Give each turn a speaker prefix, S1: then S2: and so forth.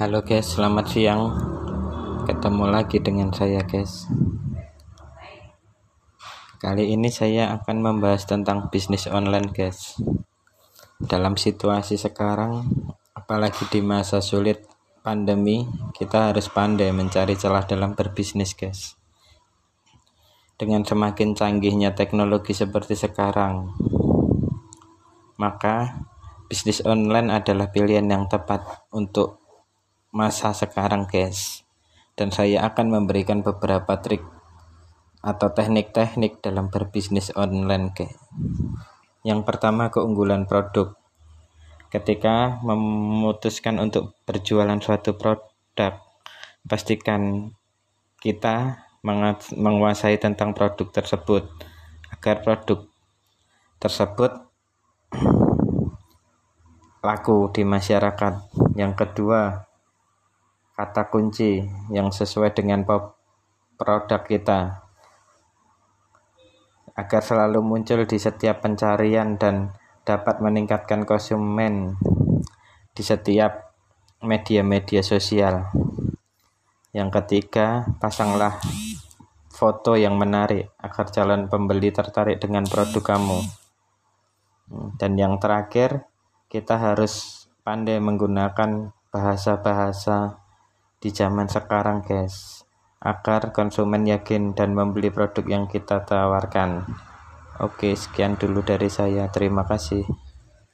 S1: Halo guys, selamat siang. Ketemu lagi dengan saya, guys. Kali ini saya akan membahas tentang bisnis online, guys. Dalam situasi sekarang, apalagi di masa sulit pandemi, kita harus pandai mencari celah dalam berbisnis, guys. Dengan semakin canggihnya teknologi seperti sekarang, maka bisnis online adalah pilihan yang tepat untuk masa sekarang guys. Dan saya akan memberikan beberapa trik atau teknik-teknik dalam berbisnis online guys. Yang pertama keunggulan produk. Ketika memutuskan untuk berjualan suatu produk pastikan kita menguasai tentang produk tersebut agar produk tersebut laku di masyarakat. Yang kedua kata kunci yang sesuai dengan produk kita agar selalu muncul di setiap pencarian dan dapat meningkatkan konsumen di setiap media-media sosial. Yang ketiga, pasanglah foto yang menarik agar calon pembeli tertarik dengan produk kamu. Dan yang terakhir, kita harus pandai menggunakan bahasa-bahasa di zaman sekarang guys agar konsumen yakin dan membeli produk yang kita tawarkan. Oke sekian dulu dari saya. Terima kasih